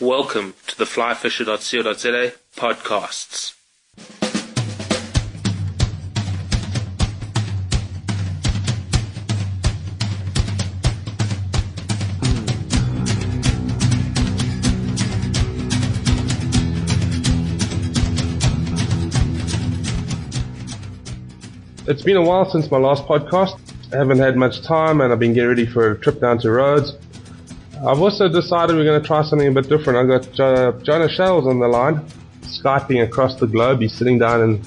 Welcome to the flyfisher.co.za podcasts. It's been a while since my last podcast. I haven't had much time and I've been getting ready for a trip down to Rhodes. I've also decided we're going to try something a bit different. I've got jo- Jono Shales on the line, Skyping across the globe. He's sitting down in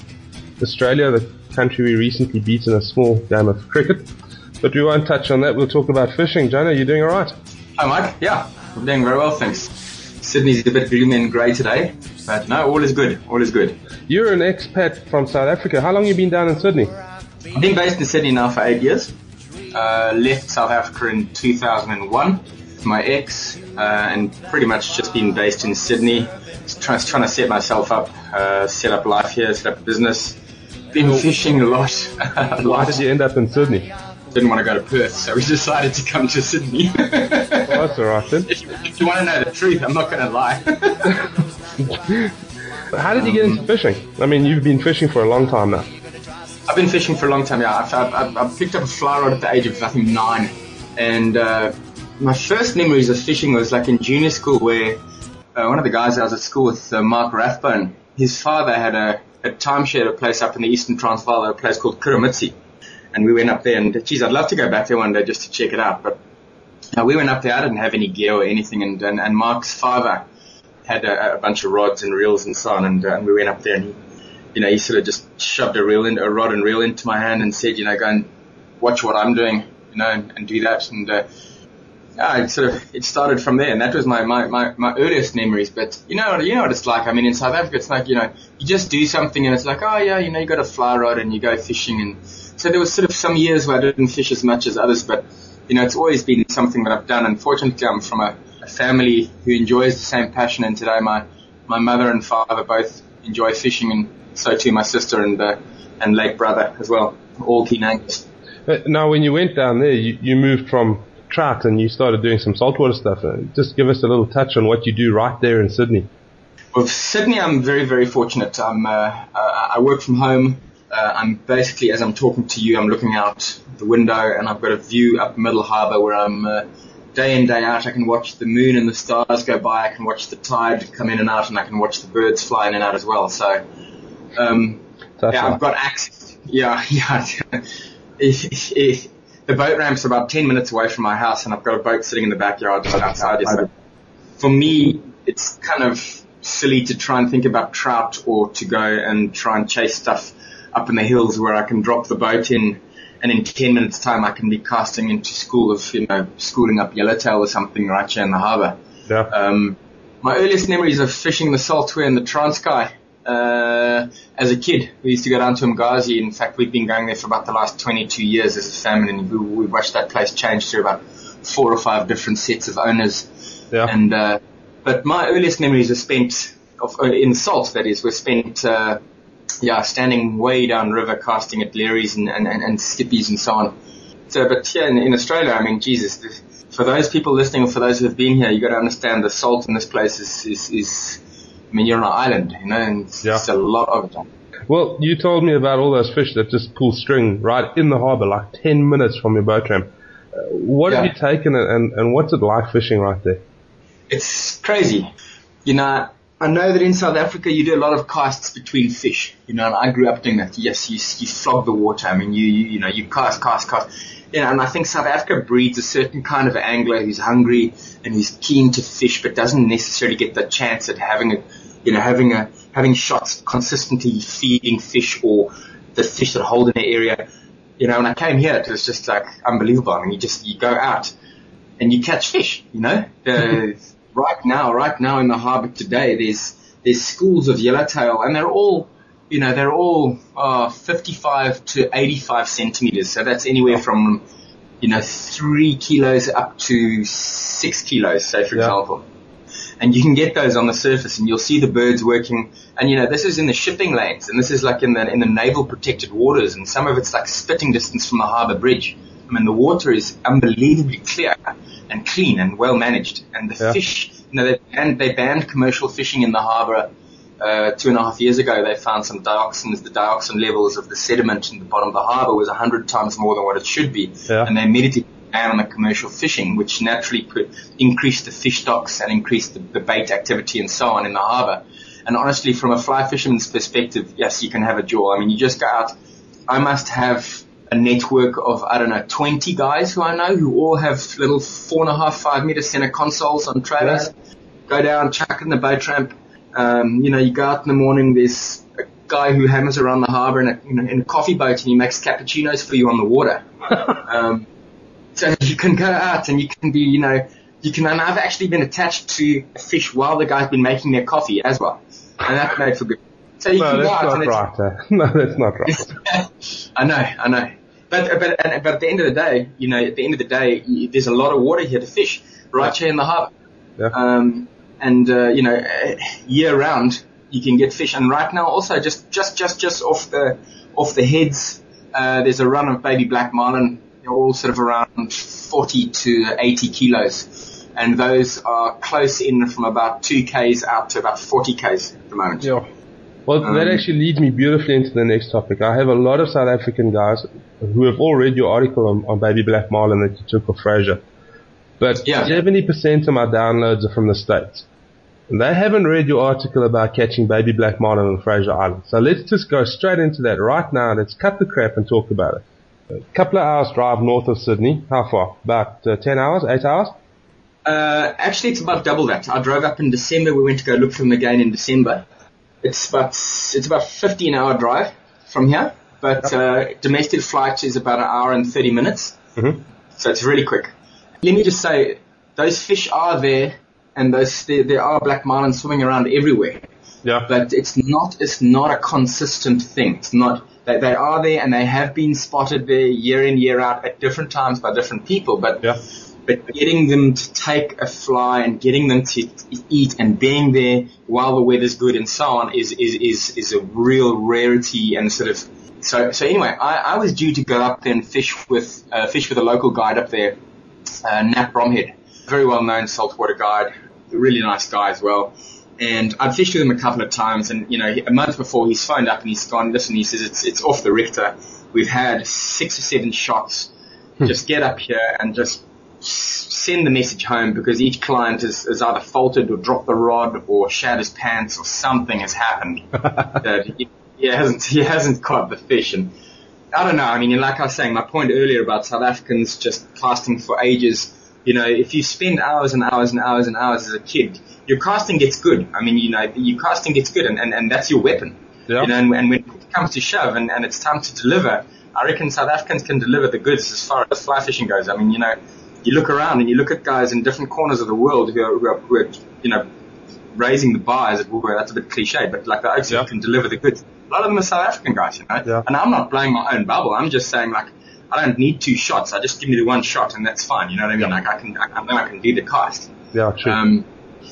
Australia, the country we recently beat in a small game of cricket. But we won't touch on that. We'll talk about fishing. Jonah, you doing alright? Hi, Mike. Yeah, I'm doing very well, thanks. Sydney's a bit gloomy and grey today, but no, all is good. All is good. You're an expat from South Africa. How long have you been down in Sydney? I've been based in Sydney now for eight years. Uh, left South Africa in 2001 with my ex, uh, and pretty much just been based in Sydney. Trying, trying to set myself up, uh, set up life here, set up a business. Been fishing a lot. a Why did you end up in Sydney? Didn't want to go to Perth, so we decided to come to Sydney. Oh, that's alright then. if, you, if you want to know the truth, I'm not going to lie. How did you get into fishing? I mean, you've been fishing for a long time now. I've been fishing for a long time. Yeah, I've, I've, I've picked up a fly rod at the age of I think nine, and uh, my first memories of fishing was like in junior school, where uh, one of the guys I was at school with, uh, Mark Rathbone, his father had a, a timeshare at a place up in the Eastern Transvaal, a place called Kuramitsi, and we went up there. And geez, I'd love to go back there one day just to check it out. But uh, we went up there. I didn't have any gear or anything, and and, and Mark's father had a, a bunch of rods and reels and so on, and, uh, and we went up there and he you know, he sort of just shoved a reel in, a rod and reel into my hand and said, you know, go and watch what I'm doing, you know, and, and do that. And, uh, yeah, it sort of, it started from there. And that was my, my, my, my earliest memories. But you know, you know what it's like. I mean, in South Africa, it's like, you know, you just do something and it's like, oh yeah, you know, you got a fly rod and you go fishing. And so there was sort of some years where I didn't fish as much as others, but, you know, it's always been something that I've done. Unfortunately, I'm from a, a family who enjoys the same passion. And today my, my mother and father both enjoy fishing and so too my sister and uh, and late brother as well, all keen anglers. But now, when you went down there, you, you moved from trout and you started doing some saltwater stuff. Uh, just give us a little touch on what you do right there in Sydney. Well, Sydney, I'm very very fortunate. I'm uh, uh, I work from home. Uh, I'm basically as I'm talking to you, I'm looking out the window and I've got a view up Middle Harbour where I'm. Uh, Day in, day out, I can watch the moon and the stars go by. I can watch the tide come in and out, and I can watch the birds fly in and out as well. So, um, yeah. I've got access. Yeah, yeah. If- if- the boat ramp's about 10 minutes away from my house and I've got a boat sitting in the backyard just outside. So for me, it's kind of silly to try and think about trout or to go and try and chase stuff up in the hills where I can drop the boat in and in 10 minutes time I can be casting into school of, you know, schooling up yellowtail or something right here in the harbour. Yeah. Um, my earliest memories of fishing the saltwater in the Transkei. Uh, as a kid, we used to go down to Mgazi. In fact, we've been going there for about the last 22 years as a family, and we, we watched that place change through about four or five different sets of owners. Yeah. And uh, but my earliest memories are spent of, uh, in salt. That is, were spent. Uh, yeah, standing way down river, casting at leeries and, and, and, and Skippies and so on. So, but here in, in Australia, I mean, Jesus, for those people listening or for those who have been here, you got to understand the salt in this place is, is, is, mean, you're on an island, you know, and it's, Yeah. it's a lot of it. Well, you told me about all those fish that just pull string right in the harbour, like 10 minutes from your boat ramp. Uh, what have you taken and, and, and what's it like fishing right there? It's crazy. You know, I know that in South Africa you do a lot of casts between fish. You know, and I grew up doing that. Yes, you, you flog the water. I mean, you, you, you know, you cast, cast, cast. You know, and I think South Africa breeds a certain kind of angler who's hungry and who's keen to fish, but doesn't necessarily get the chance at having a, you know, having a, having shots consistently feeding fish or the fish that hold in the area. You know, when I came here, it was just like unbelievable. I mean, you just, you go out and you catch fish, you know. The, right now, right now in the harbour today, there's there's schools of yellowtail, and they're all, you know, they're all uh, 55 to 85 centimeters. So that's anywhere from, you know, three kilos up to six kilos, say for Yeah. example. And you can get those on the surface, and you'll see the birds working. And you know, this is in the shipping lanes, and this is like in the in the naval protected waters, and some of it's like spitting distance from the harbour bridge. I mean, the water is unbelievably clear and clean and well managed, and the Yeah. fish You know, they banned, they banned commercial fishing in the harbour uh, two and a half years ago. They found some dioxins. The dioxin levels of the sediment in the bottom of the harbour was a hundred times more than what it should be, Yeah. and they immediately banned on the commercial fishing, which naturally put, increased the fish stocks and increased the, the bait activity and so on in the harbour. And honestly, from a fly fisherman's perspective, yes, you can have a jaw. I mean, you just go out. I must have a network of, I don't know, 20 guys who I know who all have little four and a half, five meter center consoles on trailers. Go down, chuck in the boat ramp. Um, you know, you go out in the morning, there's a guy who hammers around the harbor in a, in a, in a coffee boat and he makes cappuccinos for you on the water. um, so you can go out and you can be, you know, you can, and I've actually been attached to a fish while the guy's been making their coffee as well. And that made for good. So you No, can go out and it's, right. eh? No, that's not right. I know, I know. But, but, and, but at the end of the day, you know, at the end of the day, there's a lot of water here to fish, right here in the harbour. Yeah. Um, and, uh, you know, year round, you can get fish. And right now also, just, just, just, just off the, off the heads, uh, there's a run of baby black marlin, they're all sort of around 40 to 80 kilos. And those are close in from about 2 Ks out to about 40 Ks at the moment. Yeah. Well, that Um, actually leads me beautifully into the next topic. I have a lot of South African guys who have all read your article on, on Baby Black Marlin that you took off Fraser. But Yeah. 70% of my downloads are from the States. They haven't read your article about catching Baby Black Marlin on Fraser Island. So let's just go straight into that right now. Let's cut the crap and talk about it. A couple of hours drive north of Sydney. How far? About uh, 10 hours? 8 hours? Uh, actually, it's about double that. I drove up in December. We went to go look for them again in December. It's about it's about 15 hour drive from here, but uh, domestic flight is about an hour and 30 minutes. Mhm. So it's really quick. Let me just say, those fish are there, and those there, there are black marlin swimming around everywhere. Yeah. But it's not it's not a consistent thing. It's not they, they are there and they have been spotted there year in year out at different times by different people. But Yeah. but getting them to take a fly and getting them to eat and being there while the weather's good and so on is, is, is, is a real rarity and sort of, so, so anyway, I, I was due to go up there and fish with, uh, fish with a local guide up there, uh, Nat Bromhead, very well known saltwater guide, really nice guy as well. And I'd fished with him a couple of times and, you know, a month before he's phoned up and he's gone, listen, he says, it's, it's off the Richter. We've had six or seven shots. Hmm. Just get up here and just send the message home because each client has, has either faltered or dropped the rod or shat his pants or something has happened that he, he hasn't he hasn't caught the fish and I don't know. I mean, like I was saying, my point earlier about South Africans just casting for ages. You know, if you spend hours and hours and hours and hours as a kid, your casting gets good. I mean, you know, your casting gets good, and, and, and that's your weapon. Yeah. You know, and, and when it comes to shove and, and it's time to deliver, I reckon South Africans can deliver the goods as far as fly fishing goes. I mean, you know, you look around and you look at guys in different corners of the world who are, who are, who are you know, raising the bar, as it were. That's a bit cliche, but like the okes Yeah. can deliver the goods. A lot of them are South African guys, you know. Yeah. And I'm not blowing my own bubble. I'm just saying like, I don't need two shots. I just give me the one shot and that's fine. You know what I mean? Like I can, I, I know I can do the cast. Yeah, true. Um,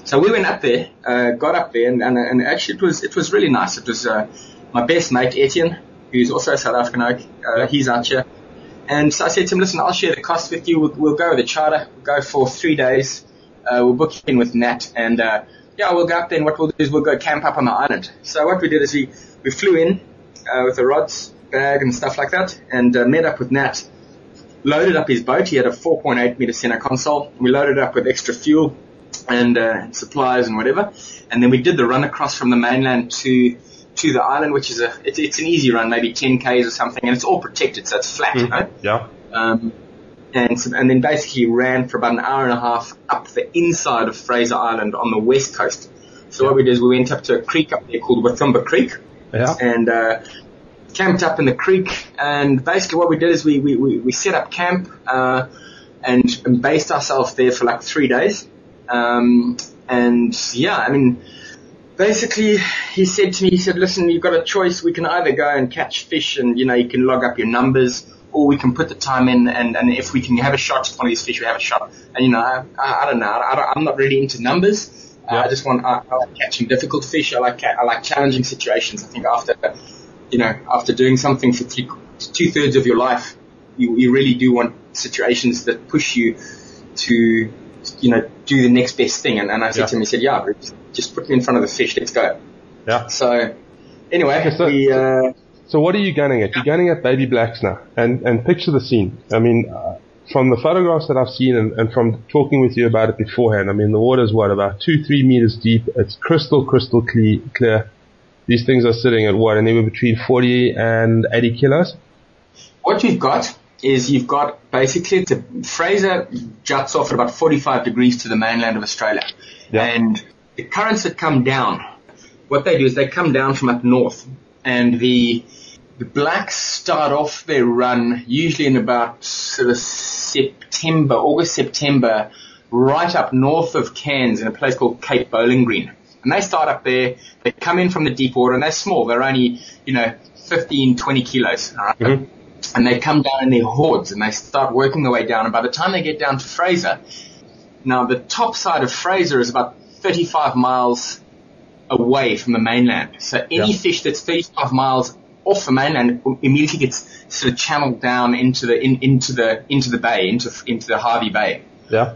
so we went up there, uh, got up there, and, and, and actually it was it was really nice. It was uh, my best mate Etienne, who's also a South African oke. Uh, he's out here, and so I said to him, "Listen, I'll share the cost with you. We'll, we'll go with the charter. We'll go for three days. Uh, we'll book in with Nat, and uh, yeah, we'll go up there. And what we'll do is we'll go camp up on the island. So what we did is we we flew in uh, with the rods, bag, and stuff like that, and uh, met up with Nat. Loaded up his boat. He had a 4.8 meter center console. We loaded up with extra fuel and uh, supplies and whatever. And then we did the run across from the mainland to to the island, which is a it's, it's an easy run, maybe 10 k's or something, and it's all protected, so it's flat, you know. yeah. Um, and so- and then basically ran for about an hour and a half up the inside of Fraser Island on the west coast. So what we did is we went up to a creek up there called Wathumba Creek Yeah. and uh, camped up in the creek. And basically, what we did is we we, we, we set up camp uh, and, and based ourselves there for like three days. Um, and yeah, I mean, basically, he said to me, he said, "Listen, you've got a choice. We can either go and catch fish, and you know, you can log up your numbers." Or we can put the time in, and, and if we can have a shot at one of these fish, we have a shot. And you know, I, I, I don't know. I I'm not really into numbers. Uh, I just want I, I like catching difficult fish. I like I like challenging situations. I think after you know after doing something for three two thirds of your life, you, you really do want situations that push you to you know, do the next best thing. And, and I said Yeah. to him, he said, yeah, just, put me in front of the fish. Let's go. Yeah. So anyway, Okay, so- we, uh, So what are you gunning at? You're gunning at baby blacks now, and and picture the scene. I mean, uh, from the photographs that I've seen, and, and from talking with you about it beforehand, I mean, the water's what about two, three meters deep. It's crystal, crystal cle- clear. These things are sitting at what, anywhere between 40 and 80 kilos. what you've got is you've got basically a, Fraser juts off at about 45 degrees to the mainland of Australia. Yeah. And the currents that come down, what they do is they come down from up north and the, the blacks start off their run usually in about sort of September, August, September, right up north of Cairns in a place called Cape Bowling Green. And they start up there, they come in from the deep water and they're small, they're only, you know, 15, 20 kilos, alright? Mhm. and they come down in their hordes and they start working their way down. And by the time they get down to Fraser, now the top side of Fraser is about 35 miles away from the mainland. So any Yeah. fish that's 35 miles off the mainland immediately gets sort of channeled down into the in, into the into the bay, into into the Hervey Bay. Yeah.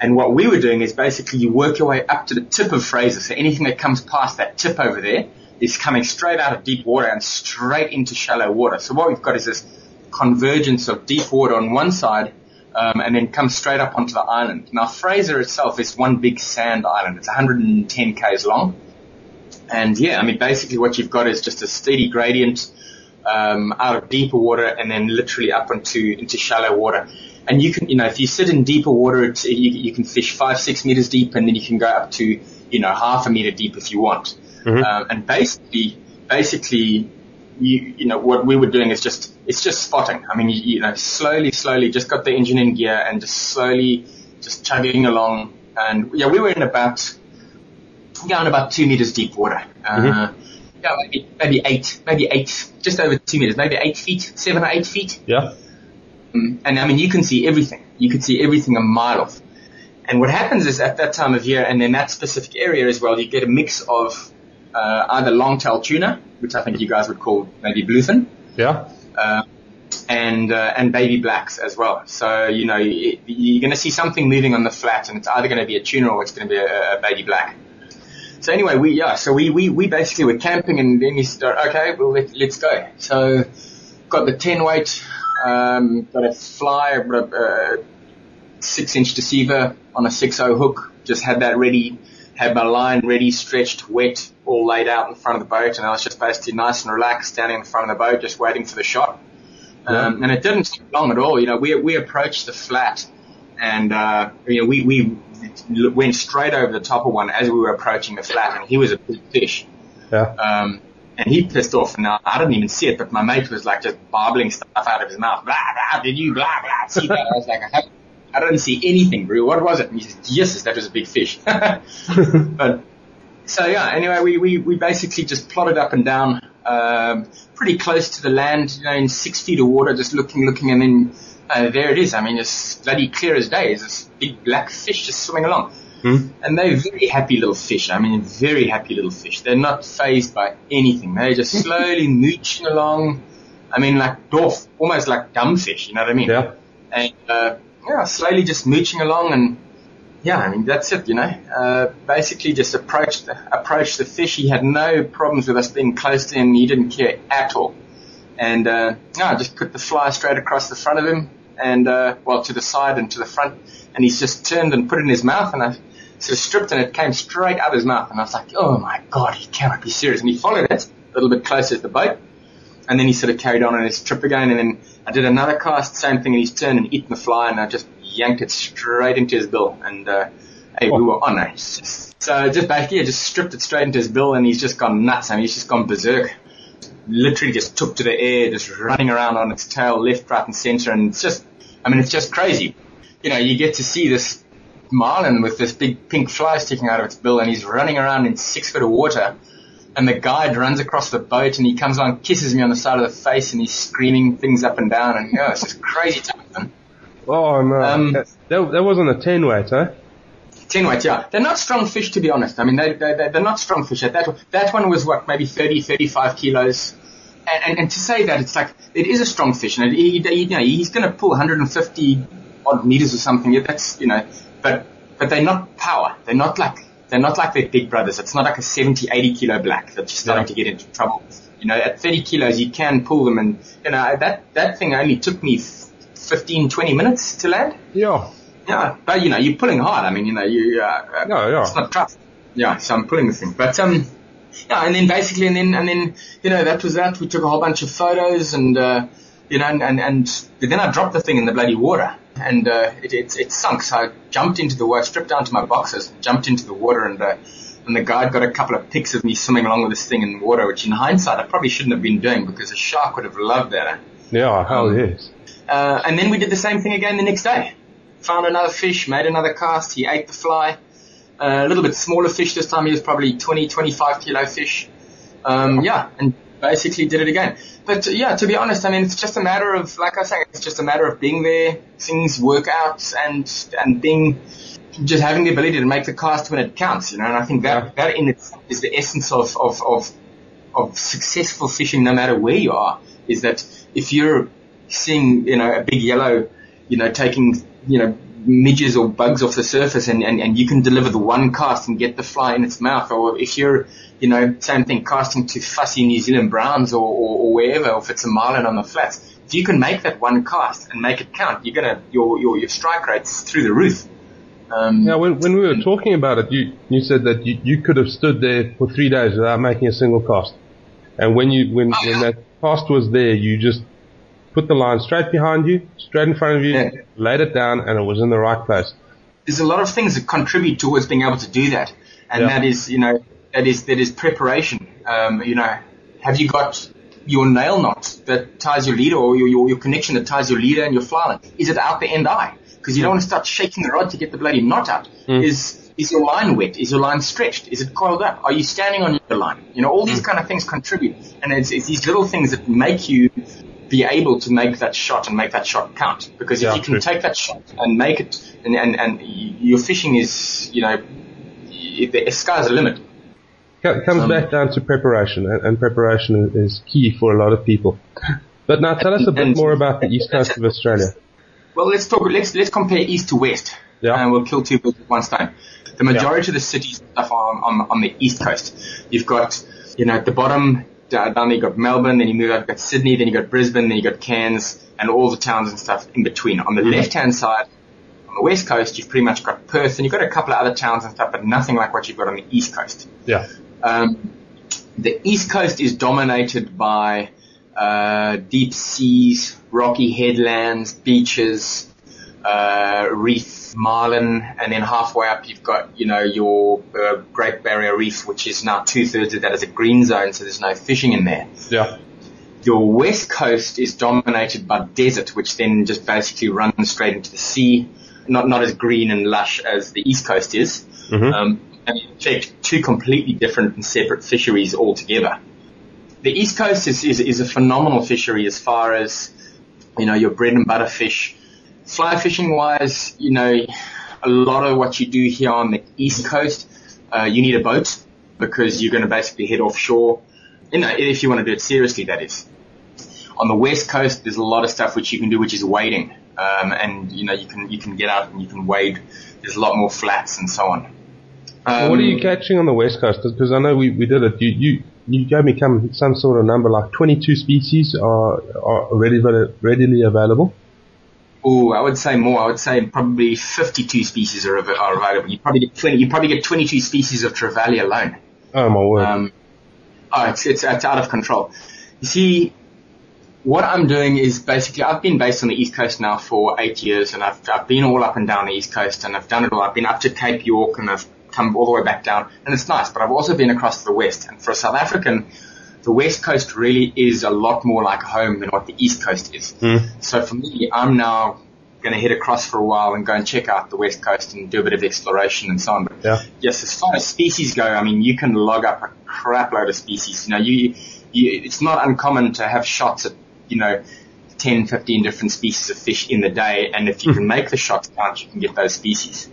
And what we were doing is basically you work your way up to the tip of Fraser. So anything that comes past that tip over there is coming straight out of deep water and straight into shallow water. So what we've got is this convergence of deep water on one side um, and then comes straight up onto the island. Now Fraser itself is one big sand island. It's 110 k's long. And yeah, I mean basically what you've got is just a steady gradient um, out of deeper water and then literally up into into shallow water. And you can, you know, if you sit in deeper water, it's, you, you can fish five, six meters deep, and then you can go up to, you know, half a meter deep if you want. Mhm. Um, and basically, basically, you, you know, what we were doing is just, it's just spotting. I mean, you, you know, slowly, slowly, just got the engine in gear and just slowly, just chugging along. And yeah, we were in about, yeah, in about two meters deep water. Uh, Mhm. yeah, maybe, maybe eight, maybe eight, just over two meters, maybe eight feet, seven or eight feet. Yeah. Mm. And I mean, you can see everything. You can see everything a mile off. And what happens is at that time of year and in that specific area as well, you get a mix of uh, either long-tailed tuna, which I think you guys would call maybe bluefin, Yeah. uh, and uh, and baby blacks as well. So you know you, you're going to see something moving on the flat, and it's either going to be a tuna or it's going to be a, a baby black. So anyway, we yeah, so we we, we basically were camping, and then we start okay, well let, let's go. So got the ten weight, um, got a fly, a uh, six inch deceiver on a six o hook. Just had that ready, had my line ready, stretched, wet, all laid out in front of the boat, and I was just basically nice and relaxed, standing in front of the boat, just waiting for the shot. Um, and it didn't take long at all. You know, we we approached the flat, and uh, you know we we went straight over the top of one as we were approaching the flat, and he was a big fish. Yeah. Um, and he pissed off, and I I didn't even see it, but my mate was like just barbling stuff out of his mouth. Blah blah. Did you blah blah see that? I was like, I, I didn't see anything, bro. What was it? And he says, Yes, that was a big fish. but so yeah. Anyway, we we we basically just plotted up and down, um, pretty close to the land, you know, in six feet of water, just looking, looking, and then uh, there it is. I mean, it's bloody clear as day. It's this big black fish just swimming along. Hmm. And they're very happy little fish. I mean, very happy little fish. They're not phased by anything. They're just slowly mooching along. I mean, like dwarf, almost like dumb fish. You know what I mean? Yeah. And uh, yeah, slowly just mooching along, and yeah, I mean that's it. You know, uh, basically just approached the, approached the fish. He had no problems with us being close to him. He didn't care at all. And uh, yeah, I just put the fly straight across the front of him, and uh, well to the side and to the front, and he's just turned and put it in his mouth, and I sort of stripped, and it came straight out of his mouth, and I was like, oh my god, he cannot be serious. And he followed it a little bit closer to the boat, and then he sort of carried on on his trip again, and then I did another cast, same thing, and he's turned and eaten the fly, and I just yanked it straight into his bill, and uh, hey, we were on it. So just basically, I just stripped it straight into his bill, and he's just gone nuts. I mean, he's just gone berserk. Literally just took to the air, just running around on its tail, left, right, and center, and it's just, I mean, it's just crazy. You know, you get to see this marlin with this big pink fly sticking out of its bill, and he's running around in six foot of water. And the guide runs across the boat, and he comes along, kisses me on the side of the face, and he's screaming things up and down, and yeah, it's just crazy time. Man. Oh no. Um, that, that, wasn't a ten weight, huh? Ten weight, yeah. They're not strong fish, to be honest. I mean, they, they, they- they're not strong fish. At that, that one was what, maybe 30, 35 kilos. And, and, and to say that, it's like, it is a strong fish, and it, he, you know, he's going to pull 150 odd meters or something. Yeah, that's, you know, but but they're not power. They're not like they're not like their big brothers. It's not like a 70, 80 kilo black that's starting Yeah. to get into trouble. You know, at 30 kilos, you can pull them, and you know that that thing only took me 15, 20 minutes to land. Yeah. Yeah, but you know, you're pulling hard. I mean, you know, you uh, uh, Yeah, yeah. it's not tough. Yeah, so I'm pulling the thing, but um, yeah, and then basically, and then and then you know that was that. We took a whole bunch of photos, and uh, you know, and and, and then I dropped the thing in the bloody water, and uh, it, it it sunk. So I jumped into the water, stripped down to my boxers, jumped into the water, and uh, and the guide got a couple of pics of me swimming along with this thing in the water, which in hindsight I probably shouldn't have been doing because a shark would have loved that. Yeah, hell Um, yes. Uh, and then we did the same thing again the next day. Found another fish, made another cast. He ate the fly. Uh, a little bit smaller fish this time. He was probably 20, 25 kilo fish. Um, yeah, and basically did it again. But yeah, to be honest, I mean, it's just a matter of, like I was saying, it's just a matter of being there, things work out, and and being just having the ability to make the cast when it counts. You know, and I think that Yeah. that in itself is the essence of of of of successful fishing, no matter where you are, is that if you're seeing, you know, a big yellow, you know, taking, you know, midges or bugs off the surface and, and, and you can deliver the one cast and get the fly in its mouth, or if you're, you know, same thing, casting to fussy New Zealand browns or, or, or wherever, or if it's a marlin on the flats, if you can make that one cast and make it count, you're gonna, your, your, your strike rate's through the roof. Um, Yeah, when, when we were talking about it, you, you said that you, you could have stood there for three days without making a single cast. And when you, when, Oh, when that cast was there, you just put the line straight behind you, straight in front of you, Yeah. laid it down, and it was in the right place. there's a lot of things that contribute towards being able to do that, and Yeah. that is, you know, that is that is preparation. Um, you know, have you got your nail knot that ties your leader, or your, your your connection that ties your leader and your fly line? Is it out the end eye? Because you don't want to start shaking the rod to get the bloody knot out. Is is your line wet? Is your line stretched? Is it coiled up? Are you standing on your line? You know, all these kind of things contribute, and it's, it's these little things that make you be able to make that shot and make that shot count. Because if Yeah, you can true. take that shot and make it, and, and, and your fishing is, you know, the sky's the limit. Co- comes Um, back down to preparation, and, and preparation is key for a lot of people. But now tell us a bit And- more about the east coast of Australia. Well, let's talk. Let's let's compare east to west, Yeah. and we'll kill two birds with one stone. The majority of the cities stuff are on, on on the east coast. You've got, you know, at the bottom down there you got Melbourne, then you move out, you've got Sydney, then you got Brisbane, then you got Cairns, and all the towns and stuff in between. On the left hand side, on the west coast, you've pretty much got Perth, and you've got a couple of other towns and stuff, but nothing like what you've got on the east coast. Yeah. Um, the east coast is dominated by uh, deep seas, rocky headlands, beaches, uh, reef, marlin, and then halfway up you've got you know your uh, Great Barrier Reef, which is now two thirds of that is a green zone, so there's no fishing in there. Yeah. Your west coast is dominated by desert, which then just basically runs straight into the sea. Not not as green and lush as the east coast is. Mhm. Um, and in fact, two completely different and separate fisheries altogether. The east coast is, is is a phenomenal fishery as far as you know your bread and butter fish. Fly fishing wise, you know, a lot of what you do here on the east coast, uh, you need a boat because you're going to basically head offshore. You know, if you want to do it seriously, that is on the west coast, there's a lot of stuff which you can do, which is wading. Um, and you know, you can you can get out and you can wade. There's a lot more flats and so on. Um, what are you catching on the west coast? Because I know we, we did it. You, you you gave me some some sort of number like 22 species are are readily readily available. Oh, I would say more. I would say probably 52 species are, are available. You probably get 20. You probably get 22 species of trevally alone. Oh my word! Um, oh, it's, it's, it's out of control. You see, what I'm doing is basically I've been based on the East Coast now for eight years, and I've I've been all up and down the East Coast, and I've done it all. I've been up to Cape York, and I've come all the way back down, and it's nice. But I've also been across to the West, and for a South African, the West Coast really is a lot more like home than what the East Coast is. Hmm. So for me, I'm now going to head across for a while and go and check out the West Coast and do a bit of exploration and so on. But Yeah. yes, as far as species go, I mean, you can log up a crap load of species. You know, you, you, it's not uncommon to have shots at, you know, 10, 15 different species of fish in the day. And if you hmm. can make the shots count, you can get those species.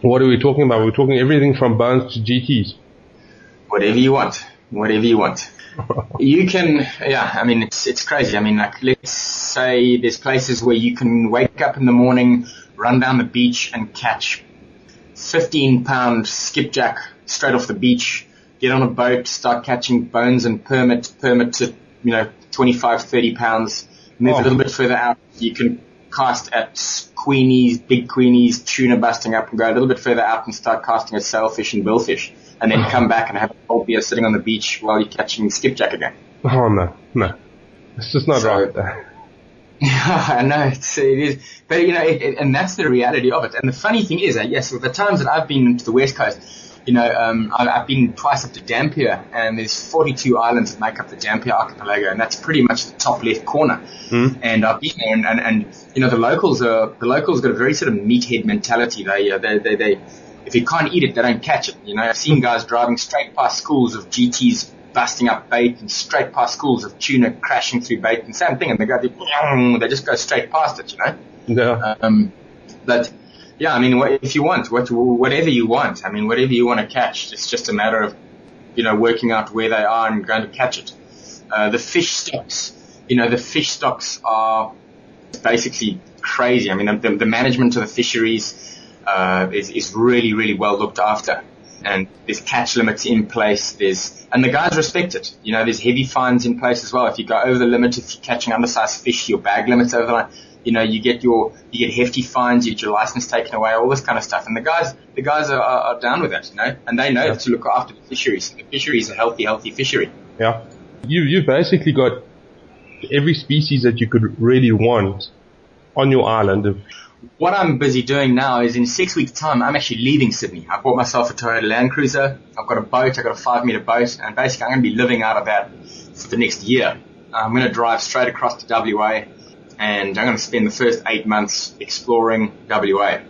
what are we talking about? We're talking everything from bones to GTs. Whatever you want. Whatever you want. You can, yeah, I mean, it's, it's crazy. I mean, like, let's say there's places where you can wake up in the morning, run down the beach and catch 15 pound skipjack straight off the beach, get on a boat, start catching bones and permit, permit to, you know, 25, 30 pounds, move Oh. a little bit further out. You can cast at queenies, big queenies, tuna busting up and go a little bit further out and start casting at sailfish and billfish and then come back and have a cold beer sitting on the beach while you're catching skipjack again. Oh no, no. It's just not So- right. Yeah, I know it's, it is, but you know, it, it, and that's the reality of it. And the funny thing is, that yes, with the times that I've been to the west coast, you know, um, I, I've been twice up to Dampier, and there's 42 islands that make up the Dampier archipelago, and that's pretty much the top left corner. And I've been there, and, and, and you know, the locals are the locals got a very sort of meathead mentality. They, uh, they, they, they, if you can't eat it, they don't catch it. You know, I've seen guys driving straight past schools of GTs busting up bait and straight past schools of tuna crashing through bait and same thing, and they go, they, they just go straight past it, you know. Yeah. Um, but yeah, I mean, if you want, what, whatever you want, I mean, whatever you want to catch, it's just a matter of, you know, working out where they are and going to catch it. Uh, the fish stocks, you know, the fish stocks are basically crazy. I mean, the, the management of the fisheries, uh, is, is really, really well looked after. And there's catch limits in place. There's, and the guys respect it. You know, there's heavy fines in place as well. If you go over the limit, if you're catching undersized fish, your bag limits over the line, you know, you get your, you get hefty fines, you get your license taken away, all this kind of stuff. And the guys, the guys are, are, are down with that, you know, and they know Yeah. to look after the fisheries. The fishery is a healthy, healthy fishery. Yeah. You you basically got every species that you could really want on your island. What I'm busy doing now is in six weeks time, I'm actually leaving Sydney. I bought myself a Toyota Land Cruiser. I've got a boat. I've got a five meter boat and basically I'm going to be living out of that for the next year. I'm going to drive straight across to WA and I'm going to spend the first eight months exploring WA.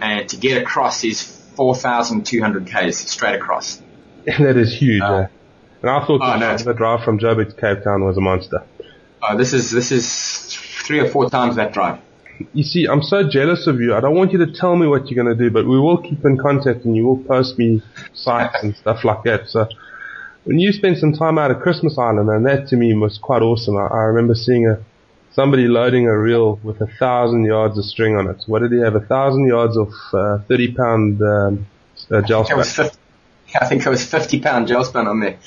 And to get across is 4,200 Ks straight across. that is huge. Oh. eh? And I thought Oh, the, no. the drive from Joburg to Cape Town was a monster. Uh, this is, this is three or four times that drive. You see, I'm so jealous of you. I don't want you to tell me what you're going to do, but we will keep in contact and you will post me sites and stuff like that. So when you spent some time out at Christmas Island, and that to me was quite awesome. I, I remember seeing a somebody loading a reel with a thousand yards of string on it. What did he have? A thousand yards of uh, thirty pound um, uh, gel It was spray. 50, I think it was 50 pound gel spun on there.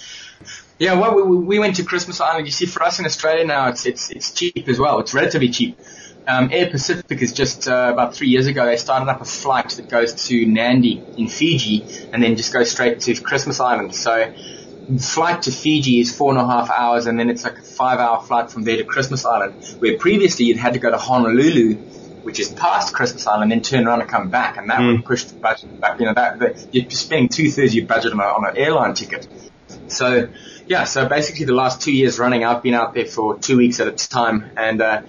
Yeah, well, we, we went to Christmas Island. You see, for us in Australia now, it's it's it's cheap as well. It's relatively cheap. Um, Air Pacific is just uh, about three years ago. They started up a flight that goes to Nadi in Fiji, and then just goes straight to Christmas Island. So, flight to Fiji is four and a half hours, and then it's like a five-hour flight from there to Christmas Island. Where previously you'd had to go to Honolulu, which is past Christmas Island, then turn around and come back, and that would push the budget back. You know, that, that you're spending two thirds of your budget on, a, on an airline ticket. So, yeah, so basically the last two years running, I've been out there for two weeks at a time. And, uh,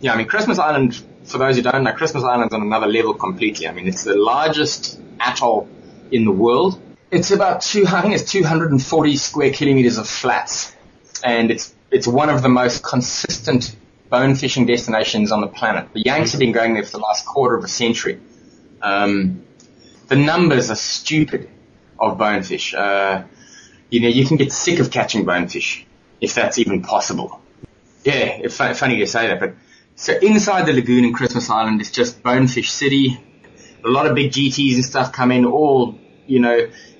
yeah, I mean, Christmas Island, for those who don't know, Christmas Island's on another level completely. I mean, it's the largest atoll in the world. It's about two, I think it's 240 square kilometers of flats. And it's, it's one of the most consistent bone fishing destinations on the planet. The Yanks have been going there for the last quarter of a century. Um, the numbers are stupid of bonefish. Uh, you know, you can get sick of catching bonefish, if that's even possible. Yeah, it's fu- funny to say that, but so inside the lagoon in Christmas Island it's just bonefish city. A lot of big GTs and stuff come in, all, you know,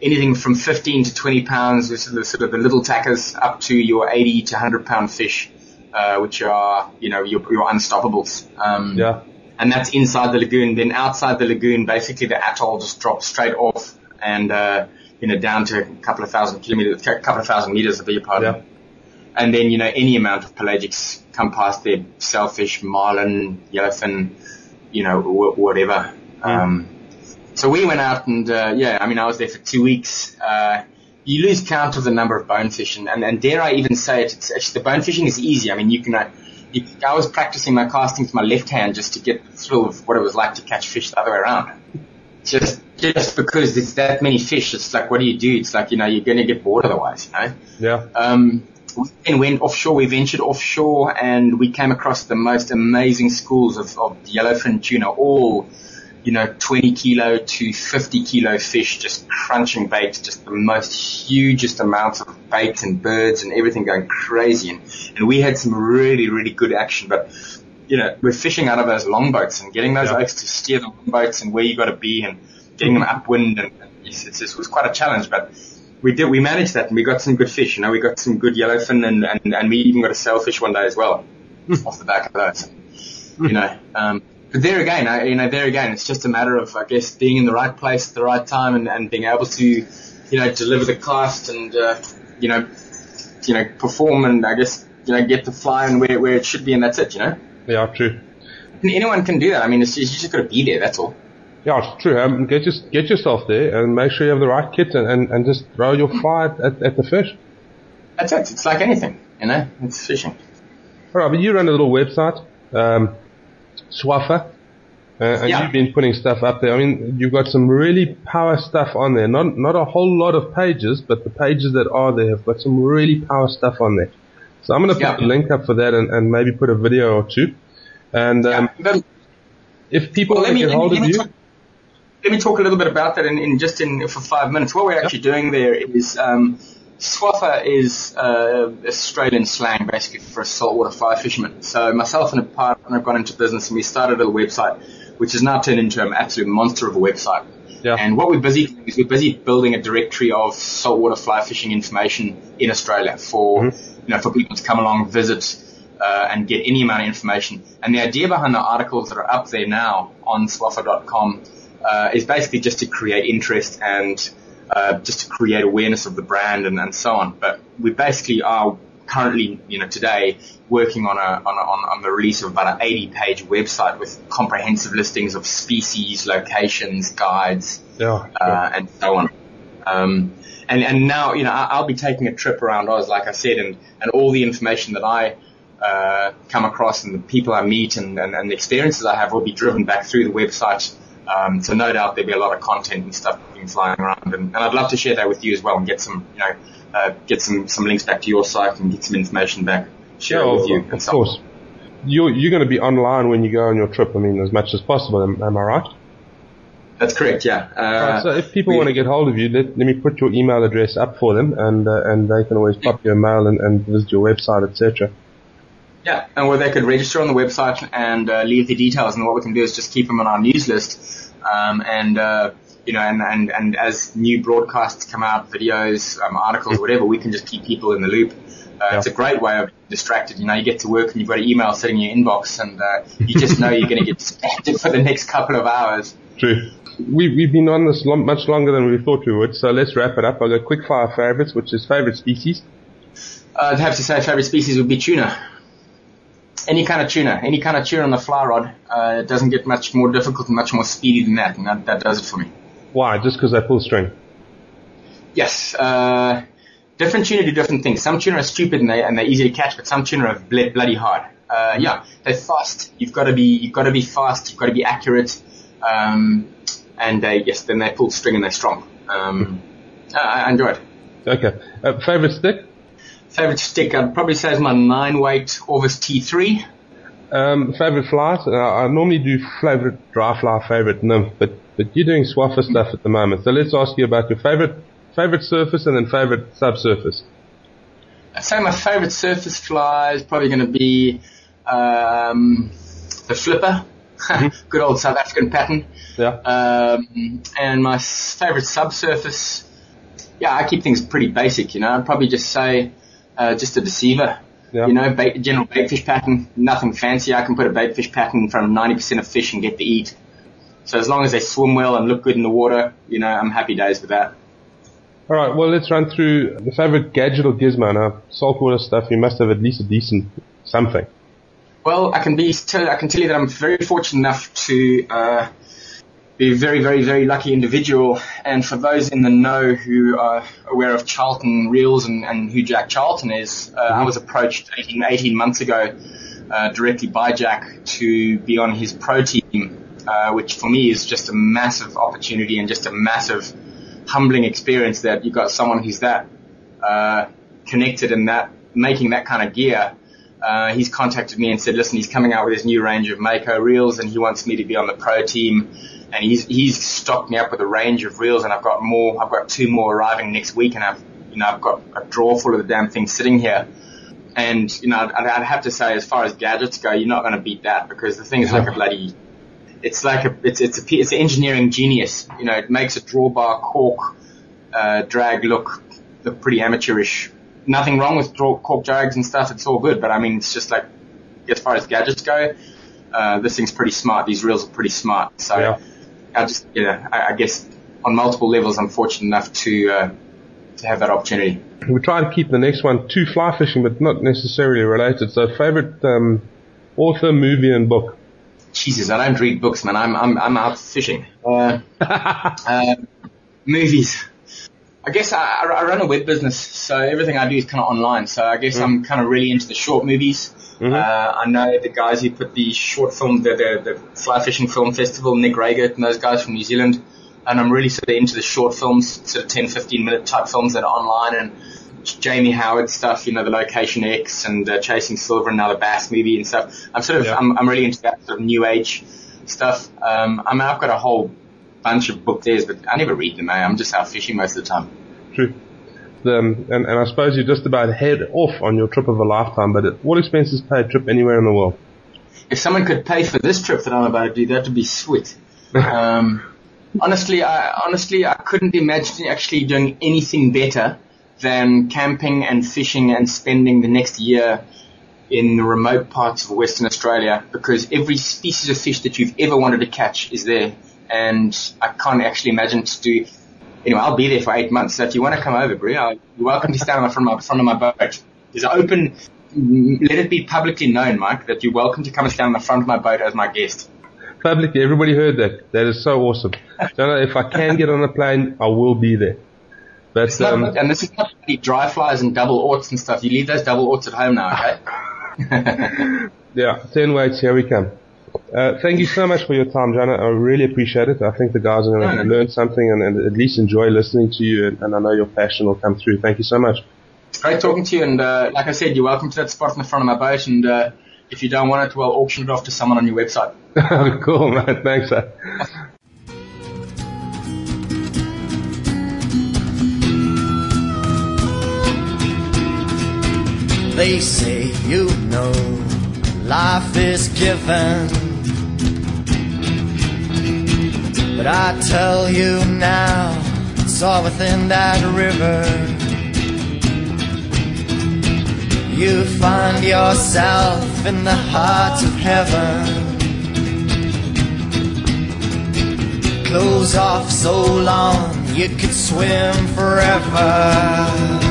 anything from 15 to 20 pounds, which are the sort of the little tackers, up to your 80 to 100 pound fish, uh, which are, you know, your, your unstoppables. Um, Yeah. and that's inside the lagoon. Then outside the lagoon, basically the atoll just drops straight off and, uh, you know, down to a couple of thousand kilometers, a couple of thousand meters, beg your pardon. Yeah. And then, you know, any amount of pelagics come past there, sailfish, marlin, yellowfin, you know, wh- whatever. Um, so we went out and, uh, yeah, I mean, I was there for two weeks. Uh, you lose count of the number of bone fishing, and, and dare I even say it, it's actually, the bonefishing is easy. I mean, you can, uh, you, I was practicing my casting with my left hand just to get the thrill of what it was like to catch fish the other way around. Just, just because there's that many fish, it's like, what do you do? It's like, you know, you're going to get bored otherwise, you know? Yeah. Um, we then went offshore. We ventured offshore, and we came across the most amazing schools of, of yellowfin tuna, all you know, 20 kilo to 50 kilo fish, just crunching bait, just the most hugest amounts of bait and birds and everything going crazy. And, and we had some really, really good action, but you know, we're fishing out of those longboats and getting those Yeah. okes to steer the longboats and where you got to be and getting them upwind, and it's, it's, it was quite a challenge, but we did we managed that, and we got some good fish. You know, we got some good yellowfin, and and, and we even got a sailfish one day as well, off the back of those. You know, um, but there again, I, you know, there again, it's just a matter of I guess being in the right place at the right time, and, and being able to, you know, deliver the cast and uh, you know, you know, perform and I guess you know get the fly and where where it should be, and that's it. You know. Yeah, true. Anyone can do that. I mean, it's just, you just got to be there. That's all. Yeah, it's true. Um, get just get yourself there and make sure you have the right kit and, and, and just throw your fly at, at the fish. That's it. It's like anything, you know. It's fishing. All right, but you run a little website, um, Swaffer, uh, and Yeah. you've been putting stuff up there. I mean, you've got some really power stuff on there. Not not a whole lot of pages, but the pages that are there have got some really power stuff on there. So I'm going to put Yeah. a link up for that and, and maybe put a video or two. And um, Yeah. If people Well, let me, get me, hold of you, talk, let me talk a little bit about that in, in just in for five minutes. What we're actually doing there is um, swaffer is uh, Australian slang basically for a saltwater fly fisherman. So myself and a partner have gone into business and we started a website, which has now turned into an absolute monster of a website. Yeah. And what we're busy doing is we're busy building a directory of saltwater fly fishing information in Australia for you know for people to come along, visit, uh, and get any amount of information. And the idea behind the articles that are up there now on swaffer.com uh, is basically just to create interest and uh, just to create awareness of the brand and, and so on. But we basically are currently, you know, today working on a on, a, on, on the release of about an 80 page website with comprehensive listings of species, locations, guides, yeah, uh, and so on. Um, and, and now, you know, I'll be taking a trip around Oz, like I said, and, and all the information that I uh, come across and the people I meet and, and, and the experiences I have will be driven back through the website. Um, so no doubt there'll be a lot of content and stuff being flying around, and, and I'd love to share that with you as well and get some, you know, uh, get some, some links back to your site and get some information back, share it with you. of course. You're, you're going to be online when you go on your trip, I mean, as much as possible, am, am I right? That's correct, yeah. Uh, Right, so if people we- want to get hold of you, let, let me put your email address up for them, and uh, and they can always pop you a mail and, and visit your website, etc. Yeah, and where they could register on the website and uh, leave the details, and what we can do is just keep them on our news list, um, and uh, you know, and, and and as new broadcasts come out, videos, um, articles, whatever, we can just keep people in the loop. Uh, It's a great way of being distracted. You know, you get to work and you've got an email sitting in your inbox, and uh, you just know you're going to get distracted for the next couple of hours. True. We've, we've been on this lo- much longer than we thought we would, so let's wrap it up. I've got quick fire favorites, which is favorite species. Uh, I'd have to say favorite species would be tuna. Any kind of tuna, any kind of tuna on the fly rod. Uh, it doesn't get much more difficult and much more speedy than that, and that, that does it for me. Why? Just because they pull string. Yes, uh, different tuna do different things. Some tuna are stupid and, they, and they're easy to catch, but some tuna are bloody hard. Uh, yeah, they're fast. You've got to be, you've got to be fast. You've got to be accurate. Um, and they, yes, then they pull string and they're strong. Um, I, I enjoy it. Okay. Uh, favorite stick? Favorite stick, I'd probably say is my nine weight Orvis T3. Um, favorite flies? Uh, I normally do favorite dry fly, favorite nymph, but but you're doing swaffer stuff at the moment. So let's ask you about your favorite favorite surface and then favorite subsurface. I'd say my favorite surface fly is probably going to be um, the flipper. Good old South African pattern. Yeah. Um, and my favorite subsurface, yeah, I keep things pretty basic, you know. I'd probably just say uh, just a deceiver. Yeah. You know, bait, general baitfish pattern, nothing fancy. I can put a baitfish pattern in front of 90% of fish and get to eat. So as long as they swim well and look good in the water, you know, I'm happy days with that. All right. Well, let's run through the favorite gadget or gizmo. Now, saltwater stuff. You must have at least a decent something. Well, I can be tell, I can tell you that I'm very fortunate enough to uh, be a very, very, very lucky individual. And for those in the know who are aware of Charlton Reels and, and who Jack Charlton is, uh, I was approached 18, 18 months ago uh, directly by Jack to be on his pro team, uh, which for me is just a massive opportunity and just a massive humbling experience that you've got someone who's that uh, connected and that making that kind of gear. Uh, he's contacted me and said, listen, he's coming out with his new range of Mako reels and he wants me to be on the pro team. And he's, he's stocked me up with a range of reels and I've got more, I've got two more arriving next week and I've, you know, I've got a drawer full of the damn thing sitting here. And, you know, I'd, I'd have to say as far as gadgets go, you're not going to beat that because the thing is like a bloody, it's like a it's it's a it's an engineering genius. You know, it makes a drawbar cork uh, drag look look pretty amateurish. Nothing wrong with cork drags and stuff. It's all good, but I mean, it's just like as far as gadgets go, uh, this thing's pretty smart. These reels are pretty smart. So Yeah. I just yeah, I, I guess on multiple levels, I'm fortunate enough to uh, to have that opportunity. We try to keep the next one to fly fishing, but not necessarily related. So, favorite um, author, movie, and book. Jesus, I don't read books, man. I'm I'm I'm out fishing. Uh, uh, movies. I guess I, I run a web business, so everything I do is kind of online. So I guess I'm kind of really into the short movies. Uh, I know the guys who put the short film, the, the the fly fishing film festival, Nick Reygaert and those guys from New Zealand. And I'm really sort of into the short films, sort of 10, 15 minute type films that are online and Jamie Howard stuff, you know, the Location X and uh, Chasing Silver and now the Bass movie and stuff. I'm sort of, Yeah. I'm, I'm really into that sort of new age stuff. Um, I mean, I've got a whole bunch of book but I never read them. Eh? I'm just out fishing most of the time. True. Um, and, and I suppose you just about head off on your trip of a lifetime, but all expenses paid trip anywhere in the world. If someone could pay for this trip that I'm about to do, that would be sweet. Um, honestly, I honestly I couldn't imagine actually doing anything better than camping and fishing and spending the next year in the remote parts of Western Australia because every species of fish that you've ever wanted to catch is there, and I can't actually imagine to do. Anyway, I'll be there for eight months. So if you want to come over, Brie, you're welcome to stand on the front of my, front of my boat. There's an open. Let it be publicly known, Mike, that you're welcome to come and stand on the front of my boat as my guest. Publicly, everybody heard that. That is so awesome. Jono, if I can get on a plane, I will be there. But not, um, and this is not the dry flies and double orts and stuff. You leave those double orts at home now, okay? yeah, ten weights, here we come. Uh, thank you so much for your time, Jono. I really appreciate it. I think the guys are going to no. learn something and, and at least enjoy listening to you, and, and I know your passion will come through. Thank you so much. Great talking to you, and uh, like I said, you're welcome to that spot in the front of my boat. And uh, if you don't want it, well, auction it off to someone on your website. cool, man. Thanks. Uh. They say you know life is given. But I tell you now, it's all within that river. You find yourself in the heart of heaven. Clothes off so long you could swim forever.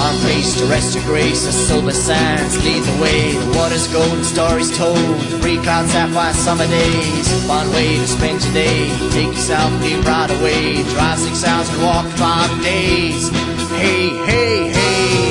One face to rest your grace, the silver sands lead the way. The water's golden stories told, three clouds, sapphire summer days. One way to spend your day, take yourself, leave right away. Drive six hours and walk five days. Hey, hey, hey,